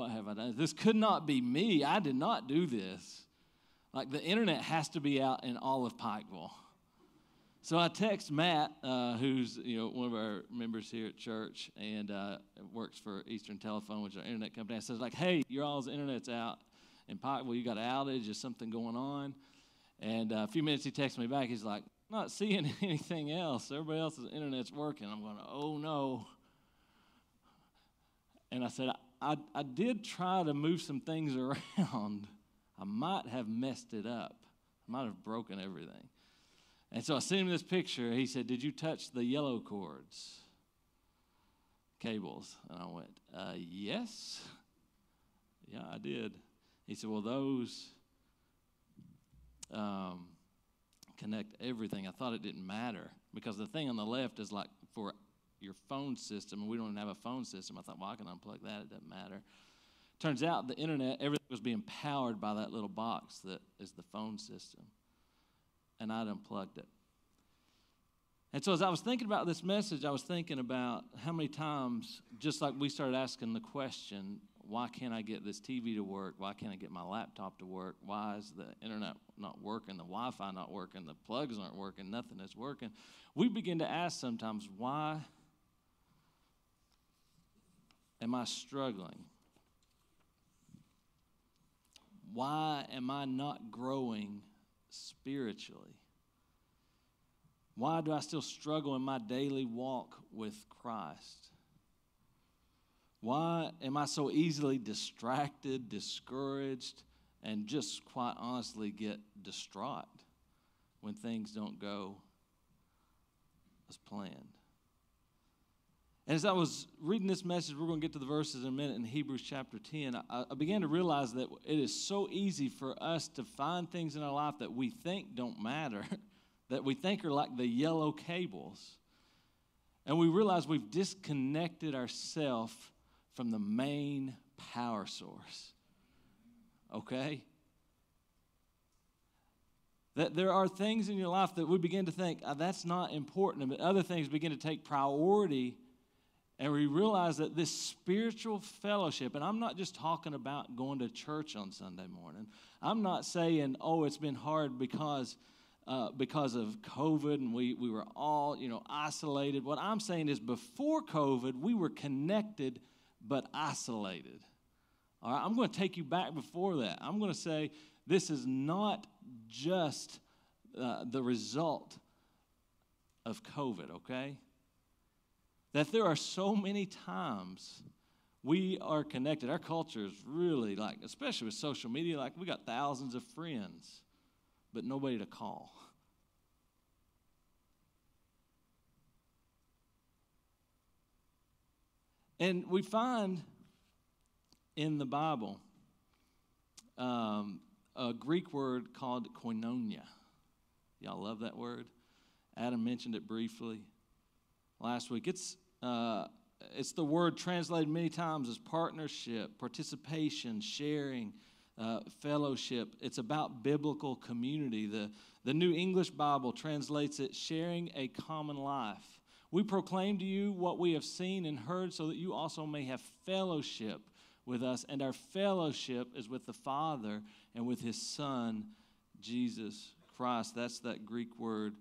what have I done? This could not be me. I did not do this. Like the internet has to be out in all of Pikeville. So I text Matt, uh, who's you know one of our members here at church and uh, works for Eastern Telephone, which is our internet company. I says like, "Hey, your all's internet's out in Pikeville. You got an outage? Is something going on?" And uh, a few minutes he texts me back. He's like, "Not seeing anything else. Everybody else's internet's working." I'm going, "Oh no." And I said, I, I did try to move some things around. I might have messed it up. I might have broken everything. And so I sent him this picture. He said, Did you touch the yellow cords? Cables. And I went, uh, Yes. Yeah, I did. He said, Well, those um, connect everything. I thought it didn't matter because the thing on the left is like for your phone system, and we don't even have a phone system. I thought, well, I can unplug that. It doesn't matter. Turns out the internet, everything was being powered by that little box that is the phone system. And I'd unplugged it. And so as I was thinking about this message, I was thinking about how many times, just like we started asking the question, why can't I get this TV to work? Why can't I get my laptop to work? Why is the internet not working? The Wi Fi not working? The plugs aren't working? Nothing is working. We begin to ask sometimes, why am I struggling? Why am I not growing spiritually? Why do I still struggle in my daily walk with Christ? Why am I so easily distracted, discouraged, and just quite honestly get distraught when things don't go as planned? And as I was reading this message, we're going to get to the verses in a minute in Hebrews chapter 10. I, I, began to realize that it is so easy for us to find things in our life that we think don't matter, that we think are like the yellow cables. And we realize we've disconnected ourselves from the main power source. Okay? That there are things in your life that we begin to think, oh, that's not important, but other things begin to take priority and we realize that this spiritual fellowship, and I'm not just talking about going to church on Sunday morning. I'm not saying, oh, it's been hard because, uh, because of COVID and we, we were all, you know, isolated. What I'm saying is before COVID, we were connected but isolated. All right, I'm going to take you back before that. I'm going to say this is not just uh, the result of COVID, okay? That there are so many times we are connected. Our culture is really like, especially with social media, like we got thousands of friends, but nobody to call. And we find in the Bible um, a Greek word called koinonia. Y'all love that word? Adam mentioned it briefly last week. It's, uh, it's the word translated many times as partnership, participation, sharing, uh, fellowship. It's about biblical community. The, the New English Bible translates it sharing a common life. We proclaim to you what we have seen and heard so that you also may have fellowship with us. And our fellowship is with the Father and with his Son, Jesus Christ. That's that Greek word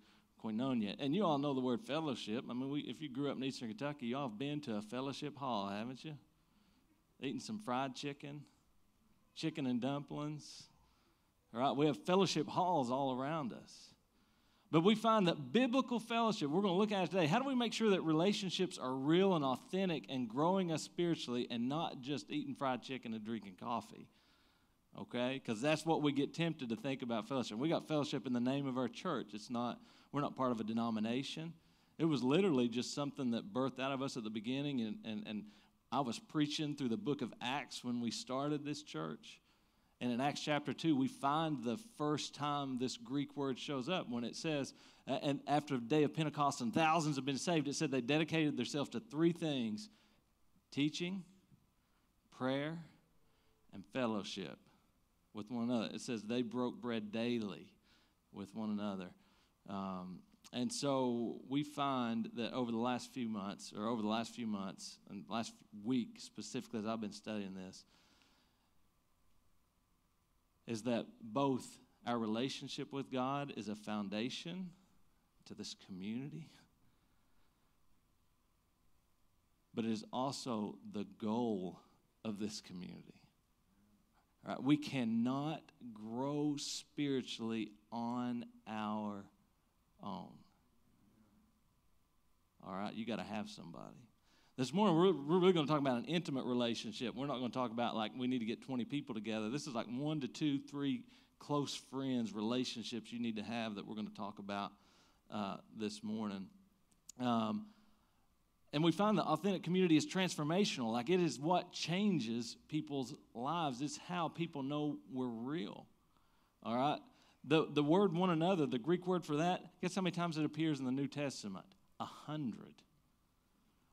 koinonia. And you all know the word fellowship. I mean, we, if you grew up in Eastern Kentucky, you all have been to a fellowship hall, haven't you? Eating some fried chicken, chicken and dumplings. All right, we have fellowship halls all around us. But we find that biblical fellowship, we're going to look at it today. How do we make sure that relationships are real and authentic and growing us spiritually and not just eating fried chicken and drinking coffee? Okay? Because that's what we get tempted to think about fellowship. We got fellowship in the name of our church. It's not we're not part of a denomination. It was literally just something that birthed out of us at the beginning. And, and, and I was preaching through the book of Acts when we started this church. And in Acts chapter 2, we find the first time this Greek word shows up when it says, and after the day of Pentecost and thousands have been saved, it said they dedicated themselves to three things teaching, prayer, and fellowship with one another. It says they broke bread daily with one another. Um, and so we find that over the last few months, or over the last few months, and last week specifically as I've been studying this, is that both our relationship with God is a foundation to this community, but it is also the goal of this community. Right, we cannot grow spiritually on our own. All right, you got to have somebody. This morning, we're, we're really going to talk about an intimate relationship. We're not going to talk about like we need to get 20 people together. This is like one to two, three close friends, relationships you need to have that we're going to talk about uh, this morning. Um, and we find that authentic community is transformational. Like it is what changes people's lives. It's how people know we're real. All right? The, the word one another, the Greek word for that, guess how many times it appears in the New Testament? A hundred.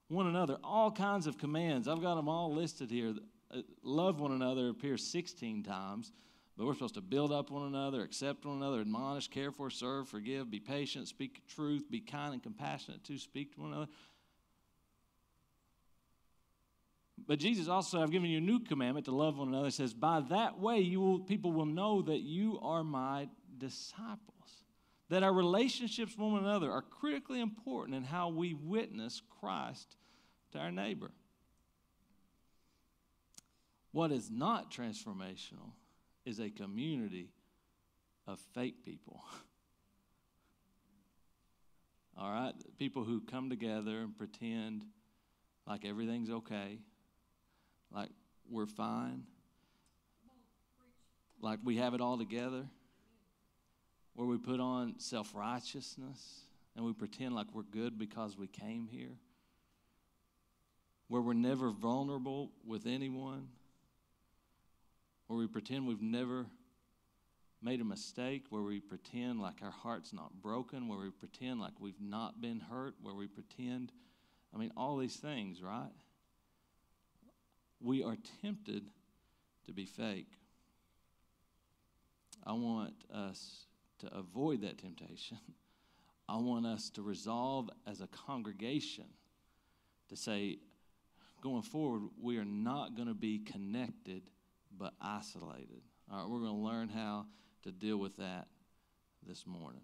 One another, all kinds of commands. I've got them all listed here. Uh, love one another appears 16 times, but we're supposed to build up one another, accept one another, admonish, care for, serve, forgive, be patient, speak truth, be kind and compassionate to speak to one another. But Jesus also, I've given you a new commandment to love one another. Says, by that way, you will, people will know that you are my disciples. That our relationships with one another are critically important in how we witness Christ to our neighbor. What is not transformational is a community of fake people. All right? People who come together and pretend like everything's okay like we're fine, like we have it all together, where we put on self righteousness and we pretend like we're good because we came here, where we're never vulnerable with anyone, where we pretend we've never made a mistake, where we pretend like our heart's not broken, where we pretend like we've not been hurt, where we pretend, I mean, all these things, right? We are tempted to be fake. I want us to avoid that temptation. I want us to resolve as a congregation to say, going forward, we are not going to be connected but isolated. All right, we're going to learn how to deal with that this morning.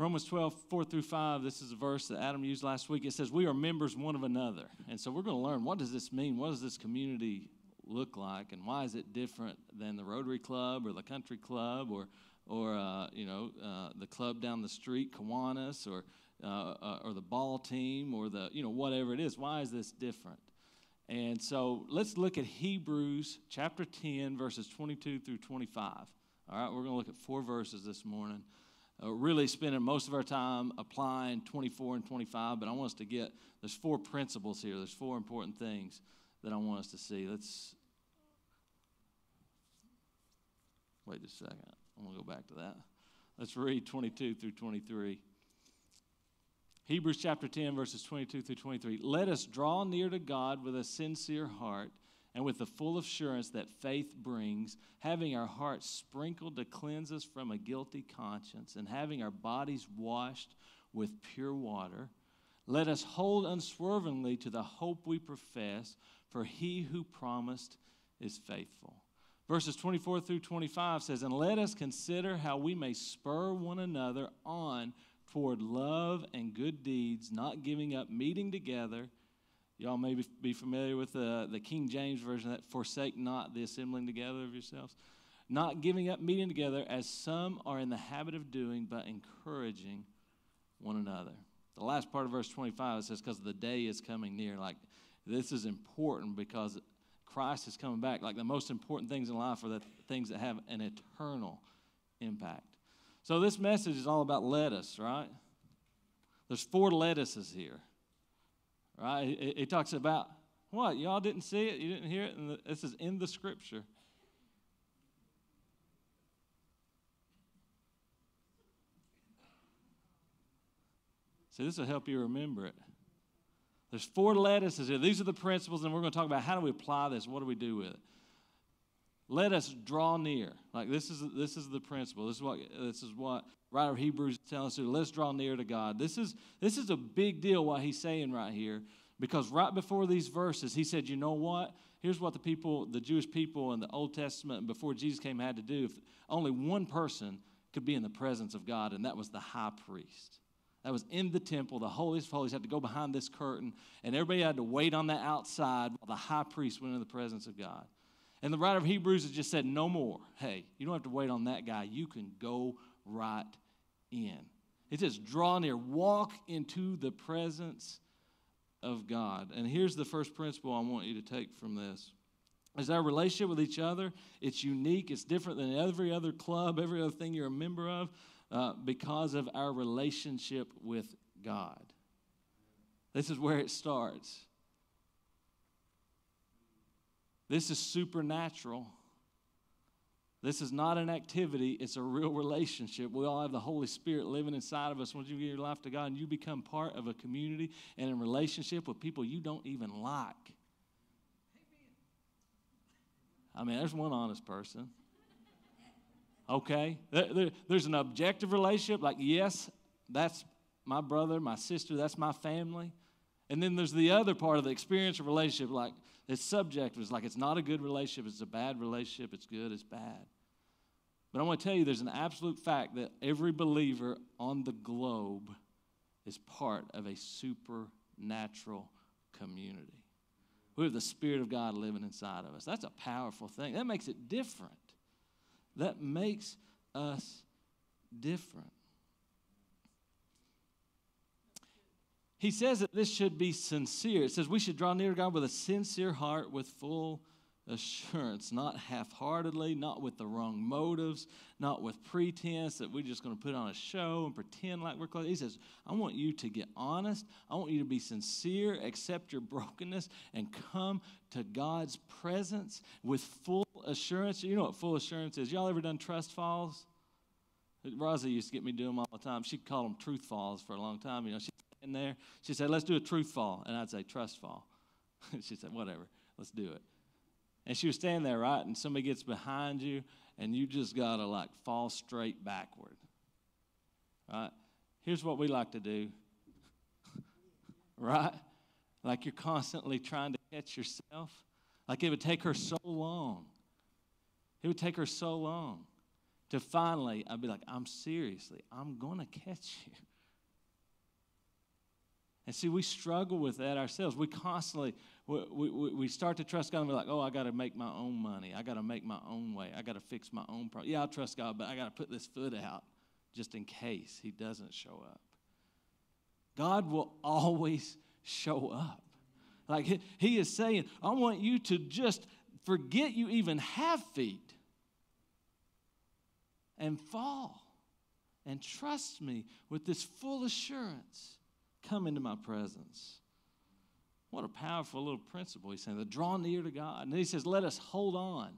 Romans 12, 4 through 5, this is a verse that Adam used last week. It says, We are members one of another. And so we're going to learn what does this mean? What does this community look like? And why is it different than the Rotary Club or the Country Club or, or uh, you know, uh, the club down the street, Kiwanis, or, uh, uh, or the ball team or the, you know, whatever it is? Why is this different? And so let's look at Hebrews chapter 10, verses 22 through 25. All right, we're going to look at four verses this morning uh, really spending most of our time applying 24 and 25, but I want us to get, there's four principles here. There's four important things that I want us to see. Let's, wait just a second. I'm going to go back to that. Let's read 22 through 23. Hebrews chapter 10, verses 22 through 23. Let us draw near to God with a sincere heart and with the full assurance that faith brings, having our hearts sprinkled to cleanse us from a guilty conscience, and having our bodies washed with pure water, let us hold unswervingly to the hope we profess, for he who promised is faithful. Verses 24 through 25 says, And let us consider how we may spur one another on toward love and good deeds, not giving up meeting together Y'all may be familiar with the, the King James version that forsake not the assembling together of yourselves. Not giving up meeting together as some are in the habit of doing, but encouraging one another. The last part of verse 25 it says, because the day is coming near. Like, this is important because Christ is coming back. Like, the most important things in life are the things that have an eternal impact. So, this message is all about lettuce, right? There's four lettuces here right? It, it talks about what? Y'all didn't see it? You didn't hear it? And this is in the scripture. See, this will help you remember it. There's four lettuces here. These are the principles, and we're going to talk about how do we apply this? What do we do with it? Let us draw near. Like this is this is the principle. This is what this is what writer of Hebrews telling us to. Let's draw near to God. This is, this is a big deal what he's saying right here because right before these verses, he said, you know what? here's what the people, the Jewish people in the Old Testament before Jesus came had to do. If only one person could be in the presence of God, and that was the high priest. That was in the temple. The holiest of holies had to go behind this curtain, and everybody had to wait on the outside while the high priest went in the presence of God. And the writer of Hebrews has just said, No more. Hey, you don't have to wait on that guy. You can go right in. It says, Draw near, walk into the presence of God. And here's the first principle I want you to take from this. Is our relationship with each other, it's unique, it's different than every other club, every other thing you're a member of uh, because of our relationship with God. This is where it starts. This is supernatural. This is not an activity, it's a real relationship. We all have the Holy Spirit living inside of us. Once you give your life to God and you become part of a community and a relationship with people you don't even like. I mean, there's one honest person okay? There, there, there's an objective relationship, like, yes, that's my brother, my sister, that's my family. And then there's the other part of the experience of relationship, like it's subjective. It's like it's not a good relationship, it's a bad relationship, it's good, it's bad. But I want to tell you there's an absolute fact that every believer on the globe is part of a supernatural community. We have the Spirit of God living inside of us. That's a powerful thing. That makes it different that makes us different. He says that this should be sincere. It says we should draw near to God with a sincere heart, with full assurance, not half heartedly, not with the wrong motives, not with pretense that we're just going to put on a show and pretend like we're close. He says, I want you to get honest. I want you to be sincere, accept your brokenness, and come to God's presence with full assurance. You know what full assurance is? Y'all ever done trust falls? Rosa used to get me doing them all the time. She'd call them truth falls for a long time. You know, she'd in there. She said, Let's do a truth fall. And I'd say, Trust fall. she said, Whatever, let's do it. And she was standing there, right? And somebody gets behind you, and you just got to like fall straight backward. Right? Here's what we like to do. right? Like you're constantly trying to catch yourself. Like it would take her so long. It would take her so long to finally, I'd be like, I'm seriously, I'm going to catch you. And see, we struggle with that ourselves. We constantly, we, we, we start to trust God and we're like, oh, I got to make my own money. I got to make my own way. I got to fix my own problem. Yeah, I'll trust God, but I got to put this foot out just in case He doesn't show up. God will always show up. Like he is saying, I want you to just forget you even have feet and fall and trust me with this full assurance. Come into my presence. What a powerful little principle he's saying. The draw near to God. And he says, let us hold on.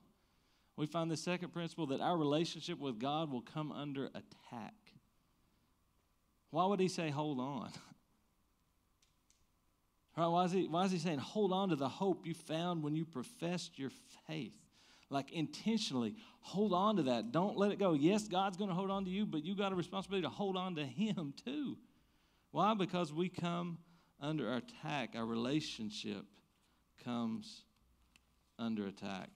We find the second principle that our relationship with God will come under attack. Why would he say hold on? Right? Why is, he, why is he saying hold on to the hope you found when you professed your faith? Like intentionally hold on to that. Don't let it go. Yes, God's going to hold on to you, but you got a responsibility to hold on to Him too. Why? Because we come under attack. Our relationship comes under attack.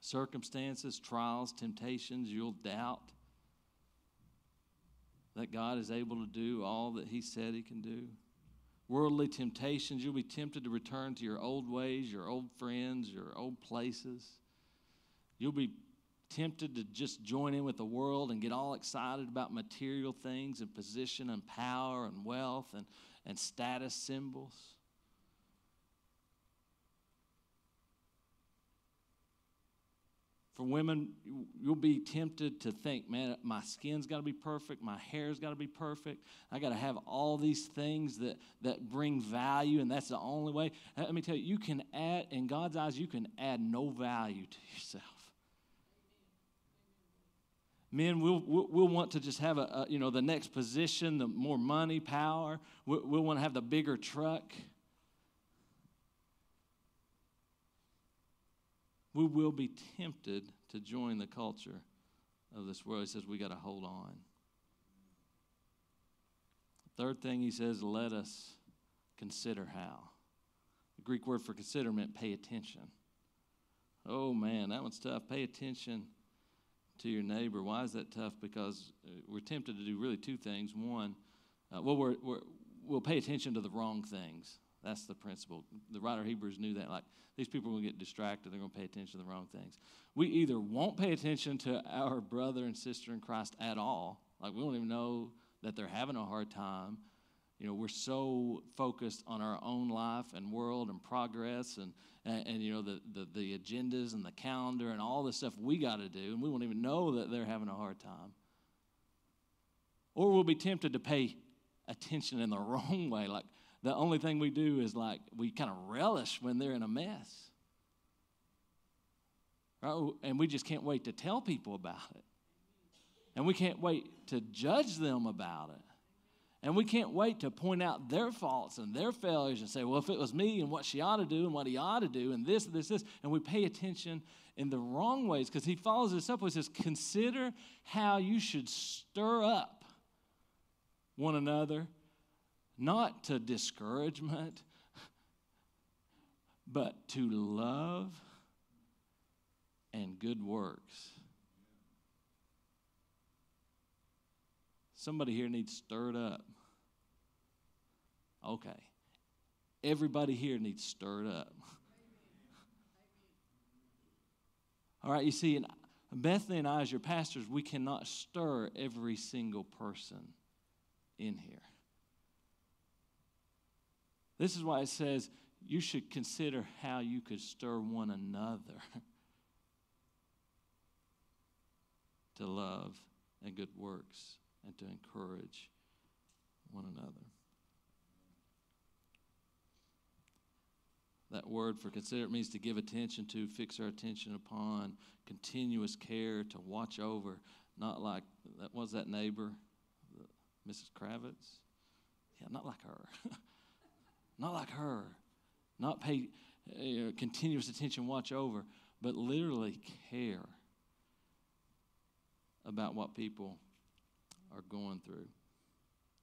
Circumstances, trials, temptations, you'll doubt that God is able to do all that He said He can do. Worldly temptations, you'll be tempted to return to your old ways, your old friends, your old places. You'll be tempted to just join in with the world and get all excited about material things and position and power and wealth and and status symbols. For women, you'll be tempted to think, man, my skin's got to be perfect, my hair's got to be perfect. I got to have all these things that, that bring value, and that's the only way. Let me tell you, you can add, in God's eyes, you can add no value to yourself men we'll, we'll want to just have a, a, you know the next position the more money power. We'll, we'll want to have the bigger truck. We will be tempted to join the culture of this world. He says we got to hold on. Third thing he says let us consider how. The greek word for consider meant pay attention. Oh man, that one's tough. Pay attention to your neighbor. Why is that tough? Because uh, we're tempted to do really two things. One, uh, well, we're, we're, we'll pay attention to the wrong things. That's the principle. The writer of Hebrews knew that. Like, these people will get distracted. They're going to pay attention to the wrong things. We either won't pay attention to our brother and sister in Christ at all. Like, we don't even know that they're having a hard time. You know, we're so focused on our own life and world and progress and, and, and you know, the, the, the agendas and the calendar and all the stuff we got to do, and we won't even know that they're having a hard time. Or we'll be tempted to pay attention in the wrong way. Like, the only thing we do is like we kind of relish when they're in a mess. Right? Oh, and we just can't wait to tell people about it. And we can't wait to judge them about it. And we can't wait to point out their faults and their failures and say, well, if it was me and what she ought to do and what he ought to do and this, this, this, and we pay attention in the wrong ways because he follows this up with says, consider how you should stir up one another not to discouragement, but to love and good works. Somebody here needs stirred up. Okay. Everybody here needs stirred up. All right, you see, and Bethany and I, as your pastors, we cannot stir every single person in here. This is why it says you should consider how you could stir one another to love and good works and to encourage one another. That word for consider means to give attention to, fix our attention upon, continuous care, to watch over, not like that was that neighbor, Mrs. Kravitz. Yeah, not like her. Not like her. Not pay uh, continuous attention, watch over, but literally care about what people are going through.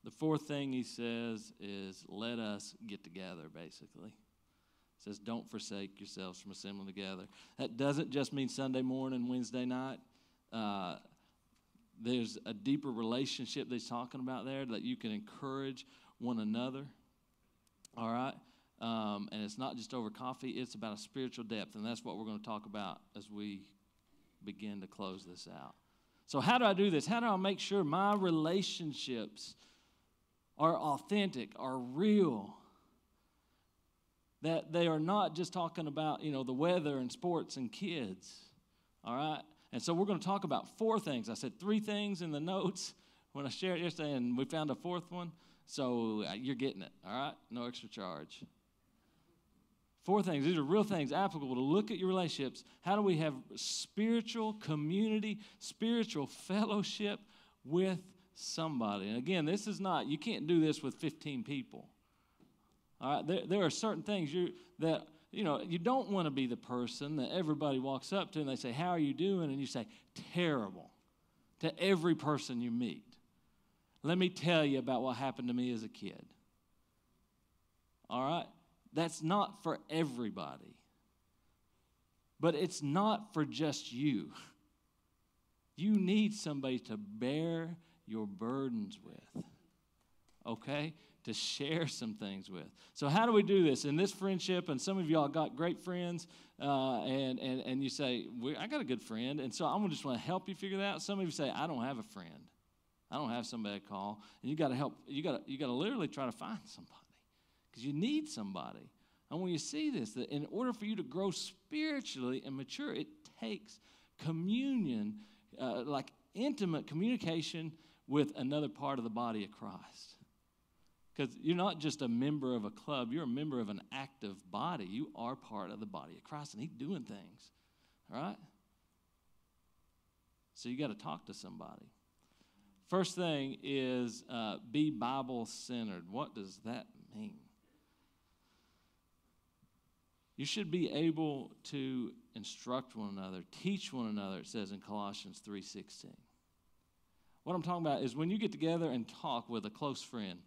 The fourth thing he says is let us get together, basically. He says, don't forsake yourselves from assembling together. That doesn't just mean Sunday morning, Wednesday night. Uh, there's a deeper relationship that he's talking about there that you can encourage one another. All right? Um, and it's not just over coffee, it's about a spiritual depth. And that's what we're going to talk about as we begin to close this out. So, how do I do this? How do I make sure my relationships are authentic, are real? That they are not just talking about, you know, the weather and sports and kids. All right? And so we're going to talk about four things. I said three things in the notes when I shared yesterday, and we found a fourth one. So uh, you're getting it, all right? No extra charge. Four things. These are real things applicable to look at your relationships. How do we have spiritual community, spiritual fellowship with somebody? And again, this is not, you can't do this with 15 people. All right? There, there are certain things you that, you know, you don't want to be the person that everybody walks up to and they say, How are you doing? And you say, Terrible to every person you meet. Let me tell you about what happened to me as a kid. All right? That's not for everybody. But it's not for just you. You need somebody to bear your burdens with. Okay? To share some things with. So, how do we do this? In this friendship, and some of y'all got great friends, uh, and, and, and you say, I got a good friend, and so I'm just want to help you figure that out. Some of you say, I don't have a friend. I don't have somebody to call. And you got to help, you got to you got to literally try to find somebody because you need somebody. And when you see this, that in order for you to grow spiritually and mature, it takes communion, uh, like intimate communication with another part of the body of Christ. Because you're not just a member of a club, you're a member of an active body. You are part of the body of Christ, and He's doing things, all right? So you got to talk to somebody. First thing is uh, be Bible centered. What does that mean? You should be able to instruct one another, teach one another, it says in Colossians 3:16. What I'm talking about is when you get together and talk with a close friend,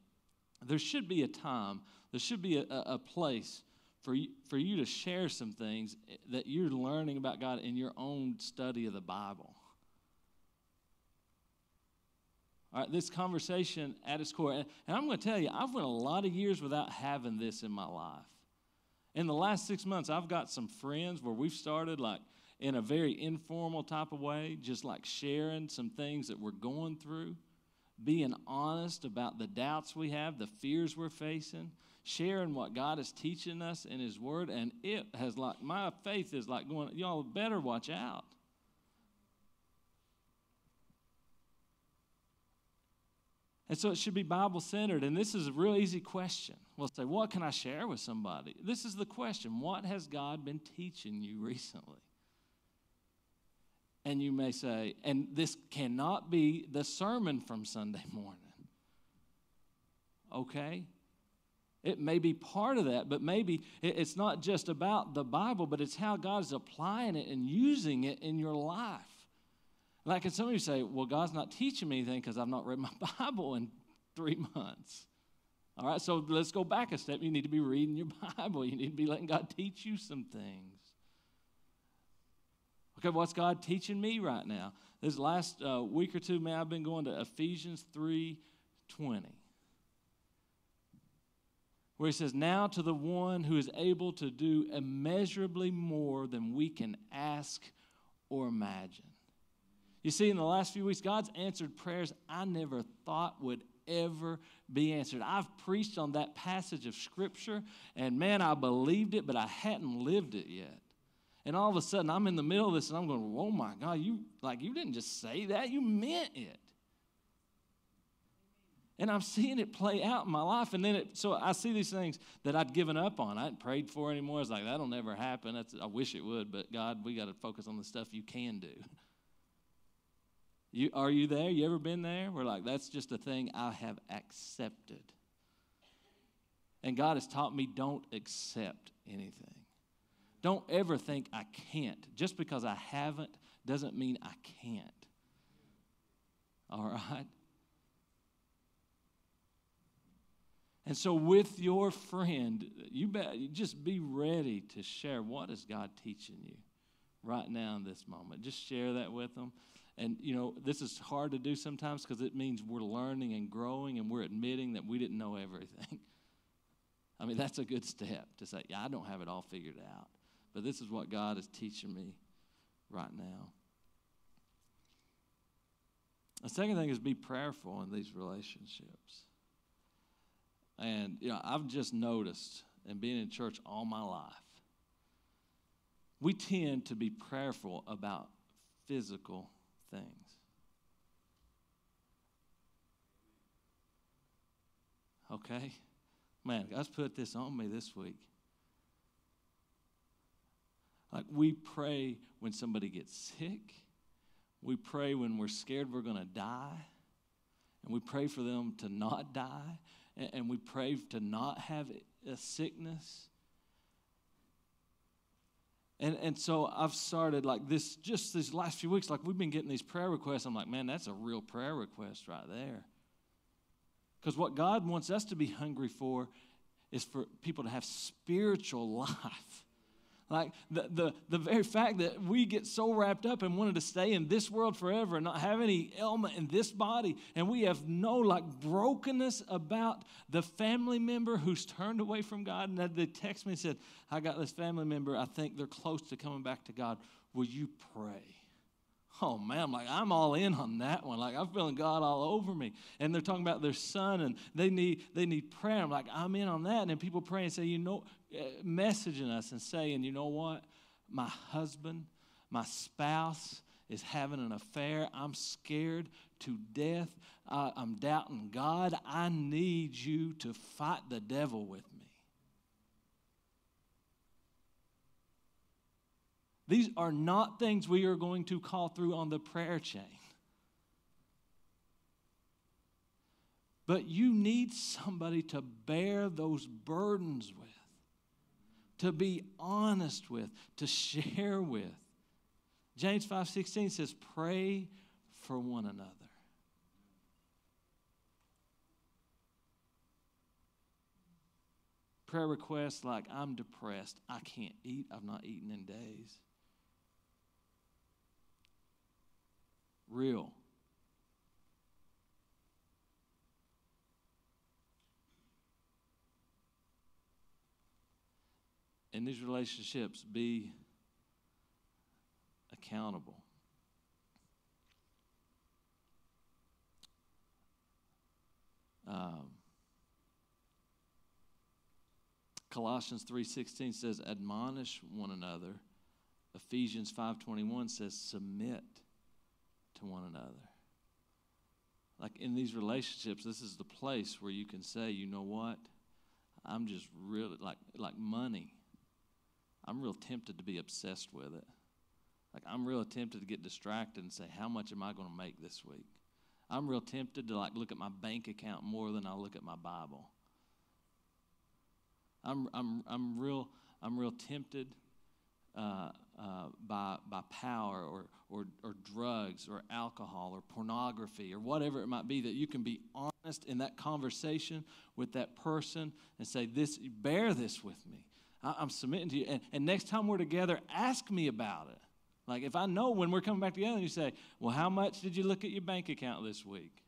there should be a time, there should be a, a place for you, for you to share some things that you're learning about God in your own study of the Bible. All right, this conversation at its core, and I'm going to tell you, I've went a lot of years without having this in my life. In the last six months, I've got some friends where we've started like in a very informal type of way, just like sharing some things that we're going through, being honest about the doubts we have, the fears we're facing, sharing what God is teaching us in His Word, and it has like my faith is like going, y'all better watch out. And so it should be Bible centered. And this is a real easy question. We'll say, What can I share with somebody? This is the question What has God been teaching you recently? And you may say, And this cannot be the sermon from Sunday morning. Okay? It may be part of that, but maybe it's not just about the Bible, but it's how God is applying it and using it in your life. Like, and some of you say, well, God's not teaching me anything because I've not read my Bible in three months. All right, so let's go back a step. You need to be reading your Bible, you need to be letting God teach you some things. Okay, what's God teaching me right now? This last uh, week or two, man, I've been going to Ephesians 3 20 where he says, Now to the one who is able to do immeasurably more than we can ask or imagine. You see, in the last few weeks, God's answered prayers I never thought would ever be answered. I've preached on that passage of Scripture, and man, I believed it, but I hadn't lived it yet. And all of a sudden, I'm in the middle of this, and I'm going, "Oh my God, you like you didn't just say that; you meant it." And I'm seeing it play out in my life, and then it, so I see these things that I'd given up on. I hadn't prayed for anymore. I was like, "That'll never happen." That's, I wish it would, but God, we got to focus on the stuff you can do. You, are you there? You ever been there? We're like, that's just a thing I have accepted. And God has taught me don't accept anything. Don't ever think I can't. Just because I haven't doesn't mean I can't. All right? And so, with your friend, you, bet, you just be ready to share what is God teaching you right now in this moment. Just share that with them. And, you know, this is hard to do sometimes because it means we're learning and growing and we're admitting that we didn't know everything. I mean, that's a good step to say, yeah, I don't have it all figured out. But this is what God is teaching me right now. The second thing is be prayerful in these relationships. And, you know, I've just noticed, and being in church all my life, we tend to be prayerful about physical things. Okay? Man, God's put this on me this week. Like, we pray when somebody gets sick. We pray when we're scared we're going to die. And we pray for them to not die. And we pray to not have a sickness. And, and so I've started like this, just these last few weeks, like we've been getting these prayer requests. I'm like, man, that's a real prayer request right there. Because what God wants us to be hungry for is for people to have spiritual life. Like the, the, the very fact that we get so wrapped up and wanted to stay in this world forever and not have any ailment in this body, and we have no like brokenness about the family member who's turned away from God. And they text me and said, I got this family member, I think they're close to coming back to God. Will you pray? Oh man, like, I'm all in on that one. Like I'm feeling God all over me. And they're talking about their son and they need they need prayer. I'm like, I'm in on that. And then people pray and say, you know, uh, messaging us and saying, you know what? My husband, my spouse is having an affair. I'm scared to death. I'm doubting God. I need you to fight the devil with me. These are not things we are going to call through on the prayer chain. But you need somebody to bear those burdens with, to be honest with, to share with. James 5:16 says, "Pray for one another." prayer requests like, I'm depressed. I can't eat. I've not eaten in days. Real. In these relationships, be accountable. Um, Colossians 3:16 says admonish one another. Ephesians 5:21 says submit to one another. Like in these relationships, this is the place where you can say, you know what? I'm just really like like money. I'm real tempted to be obsessed with it. Like I'm real tempted to get distracted and say, how much am I going to make this week? I'm real tempted to like look at my bank account more than I look at my Bible. I'm, I'm, I'm, real, I'm real tempted uh, uh, by, by power or, or, or drugs or alcohol or pornography or whatever it might be that you can be honest in that conversation with that person and say, this, bear this with me. I, I'm submitting to you. And, and next time we're together, ask me about it. Like if I know when we're coming back together and you say, well, how much did you look at your bank account this week?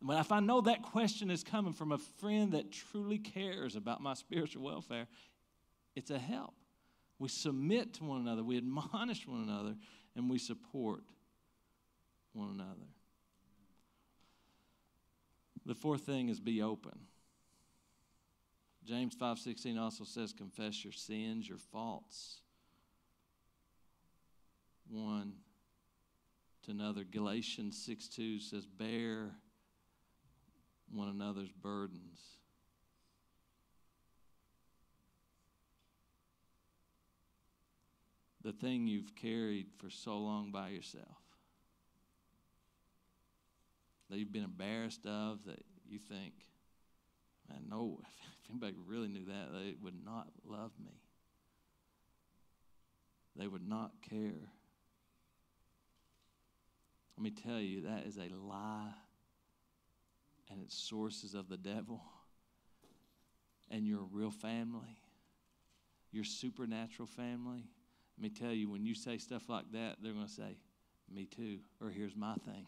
When if I know that question is coming from a friend that truly cares about my spiritual welfare, it's a help. We submit to one another, we admonish one another, and we support one another. The fourth thing is be open. James 5:16 also says confess your sins, your faults one to another. Galatians 6 2 says, Bear one another's burdens. The thing you've carried for so long by yourself, that you've been embarrassed of, that you think, man, no, if anybody really knew that, they would not love me. They would not care. Let me tell you, that is a lie, and it's sources of the devil. And your real family, your supernatural family. Let me tell you, when you say stuff like that, they're going to say, Me too, or here's my thing.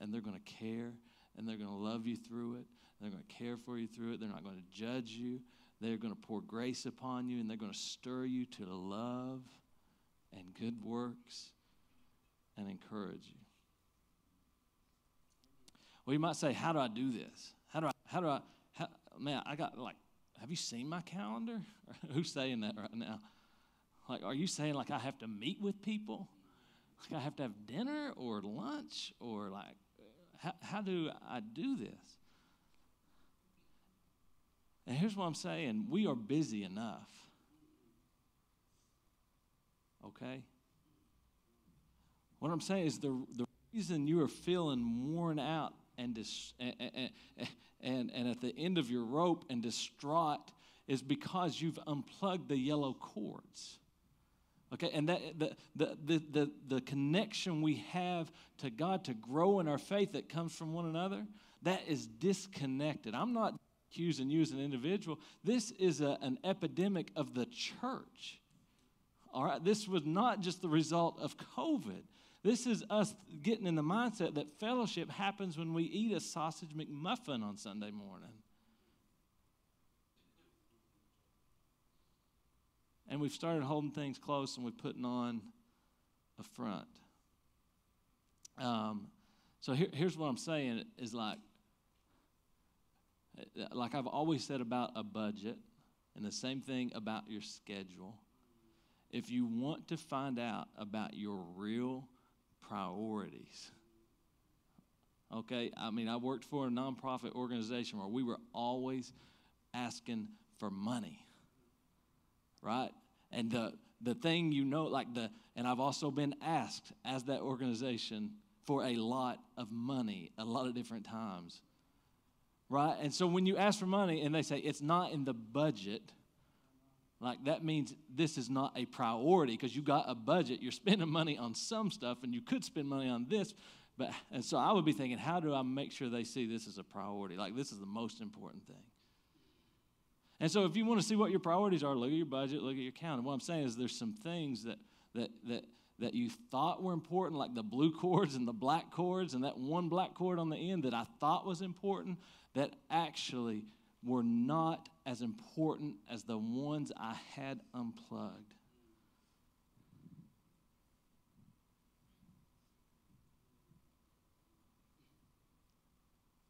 And they're going to care, and they're going to love you through it. They're going to care for you through it. They're not going to judge you. They're going to pour grace upon you, and they're going to stir you to love and good works and encourage you. Well, you might say, How do I do this? How do I, how do I, how, man, I got like, have you seen my calendar? Who's saying that right now? Like, are you saying like I have to meet with people? Like I have to have dinner or lunch or like, how, how do I do this? And here's what I'm saying we are busy enough. Okay? What I'm saying is the, the reason you are feeling worn out and, dis, and, and, and at the end of your rope and distraught is because you've unplugged the yellow cords. Okay, and that the, the, the, the, connection we have to God to grow in our faith that comes from one another, that is disconnected. I'm not accusing you as an individual. This is a, an epidemic of the church. All right, this was not just the result of COVID. This is us getting in the mindset that fellowship happens when we eat a sausage McMuffin on Sunday morning. And we've started holding things close and we're putting on a front. Um, so here, here's what I'm saying is like, like I've always said about a budget, and the same thing about your schedule. If you want to find out about your real priorities. Okay, I mean, I worked for a nonprofit organization where we were always asking for money, right? And the the thing you know, like the, and I've also been asked as that organization for a lot of money a lot of different times, right? And so when you ask for money and they say it's not in the budget, like that means this is not a priority because you got a budget. You're spending money on some stuff and you could spend money on this. But and so I would be thinking, how do I make sure they see this as a priority? Like this is the most important thing. And so if you want to see what your priorities are, look at your budget, look at your calendar. What I'm saying is there's some things that that that that you thought were important, like the blue cords and the black cords, and that one black cord on the end that I thought was important, that actually were not as important as the ones I had unplugged.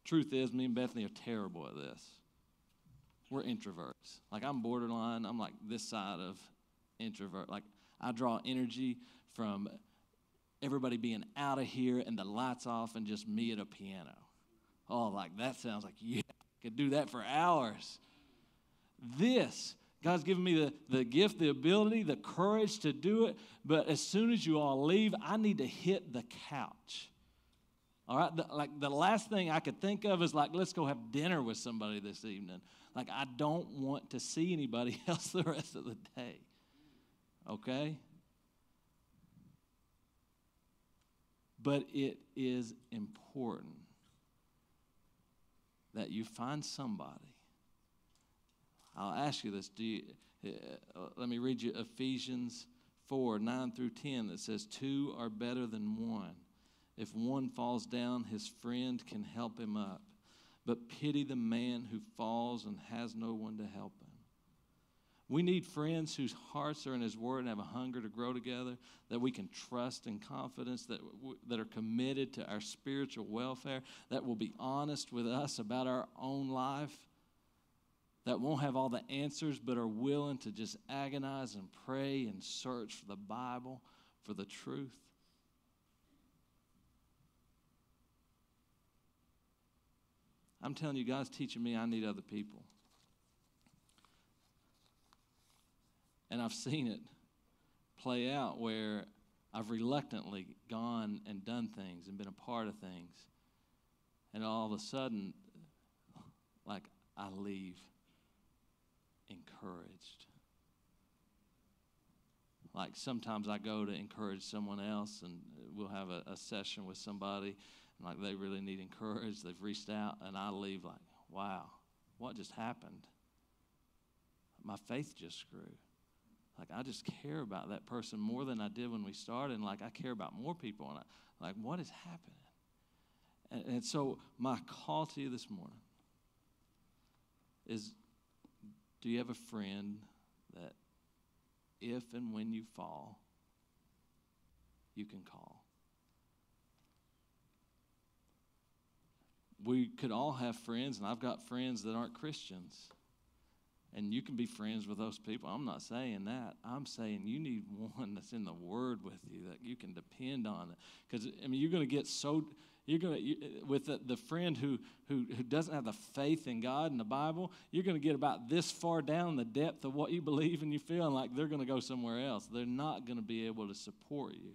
Truth is, me and Bethany are terrible at this we're introverts. Like I'm borderline. I'm like this side of introvert. Like I draw energy from everybody being out of here and the lights off and just me at a piano. Oh, like that sounds like yeah, I could do that for hours. This God's given me the, the gift, the ability, the courage to do it. But as soon as you all leave, I need to hit the couch. All right, the, like the last thing I could think of is like, let's go have dinner with somebody this evening. Like, I don't want to see anybody else the rest of the day. Okay? But it is important that you find somebody. I'll ask you this. Do you, uh, let me read you Ephesians 4 9 through 10 that says, Two are better than one. If one falls down, his friend can help him up but pity the man who falls and has no one to help him. We need friends whose hearts are in His Word and have a hunger to grow together, that we can trust and confidence, that, that are committed to our spiritual welfare, that will be honest with us about our own life, that won't have all the answers, but are willing to just agonize and pray and search for the Bible, for the truth. I'm telling you, God's teaching me I need other people. And I've seen it play out where I've reluctantly gone and done things and been a part of things. And all of a sudden, like I leave encouraged. Like sometimes I go to encourage someone else and we'll have a, a session with somebody like they really need encouraged. They've reached out, and I leave like, wow, what just happened? My faith just grew. Like I just care about that person more than I did when we started, and like I care about more people, and I, like what is happening? And, and so my call to you this morning is: Do you have a friend that, if and when you fall, you can call? We could all have friends, and I've got friends that aren't Christians. And you can be friends with those people. I'm not saying that. I'm saying you need one that's in the Word with you that you can depend on. Because I mean, you're going to get so you're going to you, with the, the friend who, who who doesn't have the faith in God and the Bible. You're going to get about this far down the depth of what you believe, and you feel like they're going to go somewhere else. They're not going to be able to support you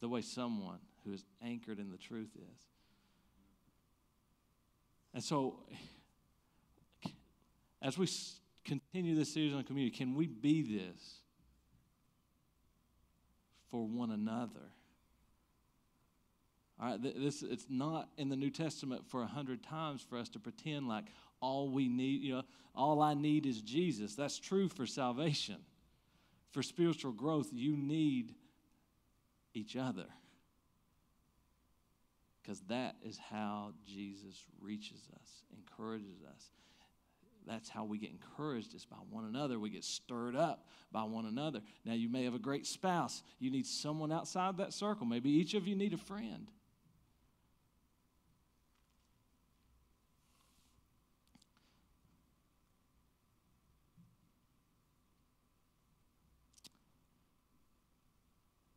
the way someone who is anchored in the truth is. And so, as we continue this series on community, can we be this for one another? All right, this it's not in the New Testament for a hundred times for us to pretend like all we need, you know, all I need is Jesus. That's true for salvation. For spiritual growth, you need each other because that is how Jesus reaches us, encourages us. That's how we get encouraged is by one another. We get stirred up by one another. Now, you may have a great spouse. You need someone outside that circle. Maybe each of you need a friend.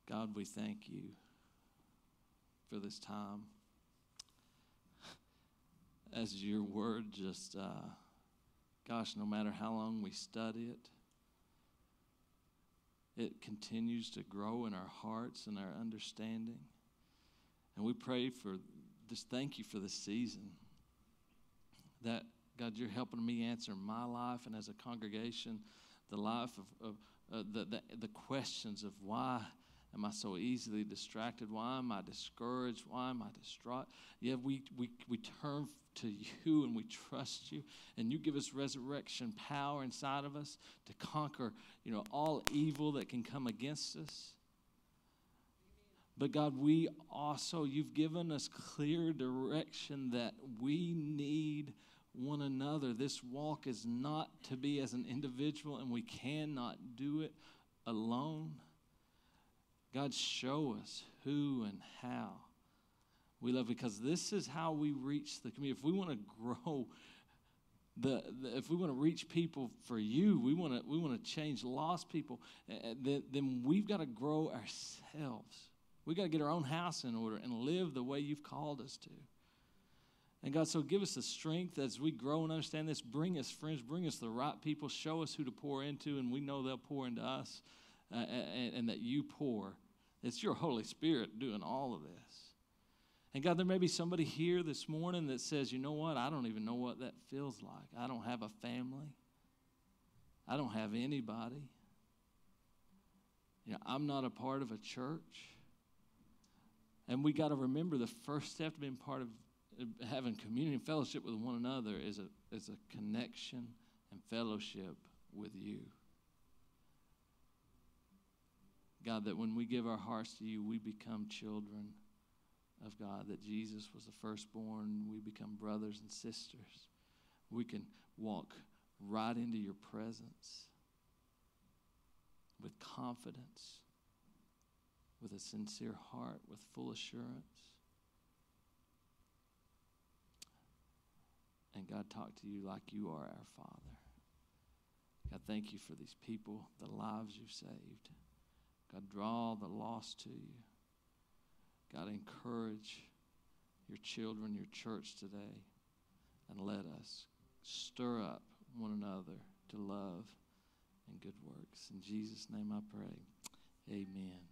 God, we thank you for this time as your word just, uh, gosh, no matter how long we study it, it continues to grow in our hearts and our understanding. And we pray for just thank you for this season. That, God, you're helping me answer my life and as a congregation, the life of, of uh, the, the, the questions of why am I so easily distracted? Why am I discouraged? Why am I distraught? Yeah, we, we, we turn to you and we trust you, and you give us resurrection power inside of us to conquer, you know, all evil that can come against us. But God, we also, you've given us clear direction that we need one another. This walk is not to be as an individual, and we cannot do it alone. God, show us who and how we love because this is how we reach the community. If we want to grow, the, the, if we want to reach people for you, we want to we want to change lost people. Uh, then, then we've got to grow ourselves. We got to get our own house in order and live the way you've called us to. And God, so give us the strength as we grow and understand this. Bring us friends, bring us the right people, show us who to pour into, and we know they'll pour into us, and, and that you pour. It's your Holy Spirit doing all of this. And God, there may be somebody here this morning that says, you know what? I don't even know what that feels like. I don't have a family, I don't have anybody. You know, I'm not a part of a church. And we got to remember the first step to being part of having communion and fellowship with one another is a, is a connection and fellowship with you. God, that when we give our hearts to you, we become children of God, that Jesus was the firstborn, we become brothers and sisters. We can walk right into your presence with confidence, with a sincere heart, with full assurance. and God talk to you like you are our Father. God, thank you for these people, the lives you've saved. God, draw the lost to you. God, encourage your children, your church today, and let us stir up one another to love and good works. In Jesus' name I pray. Amen.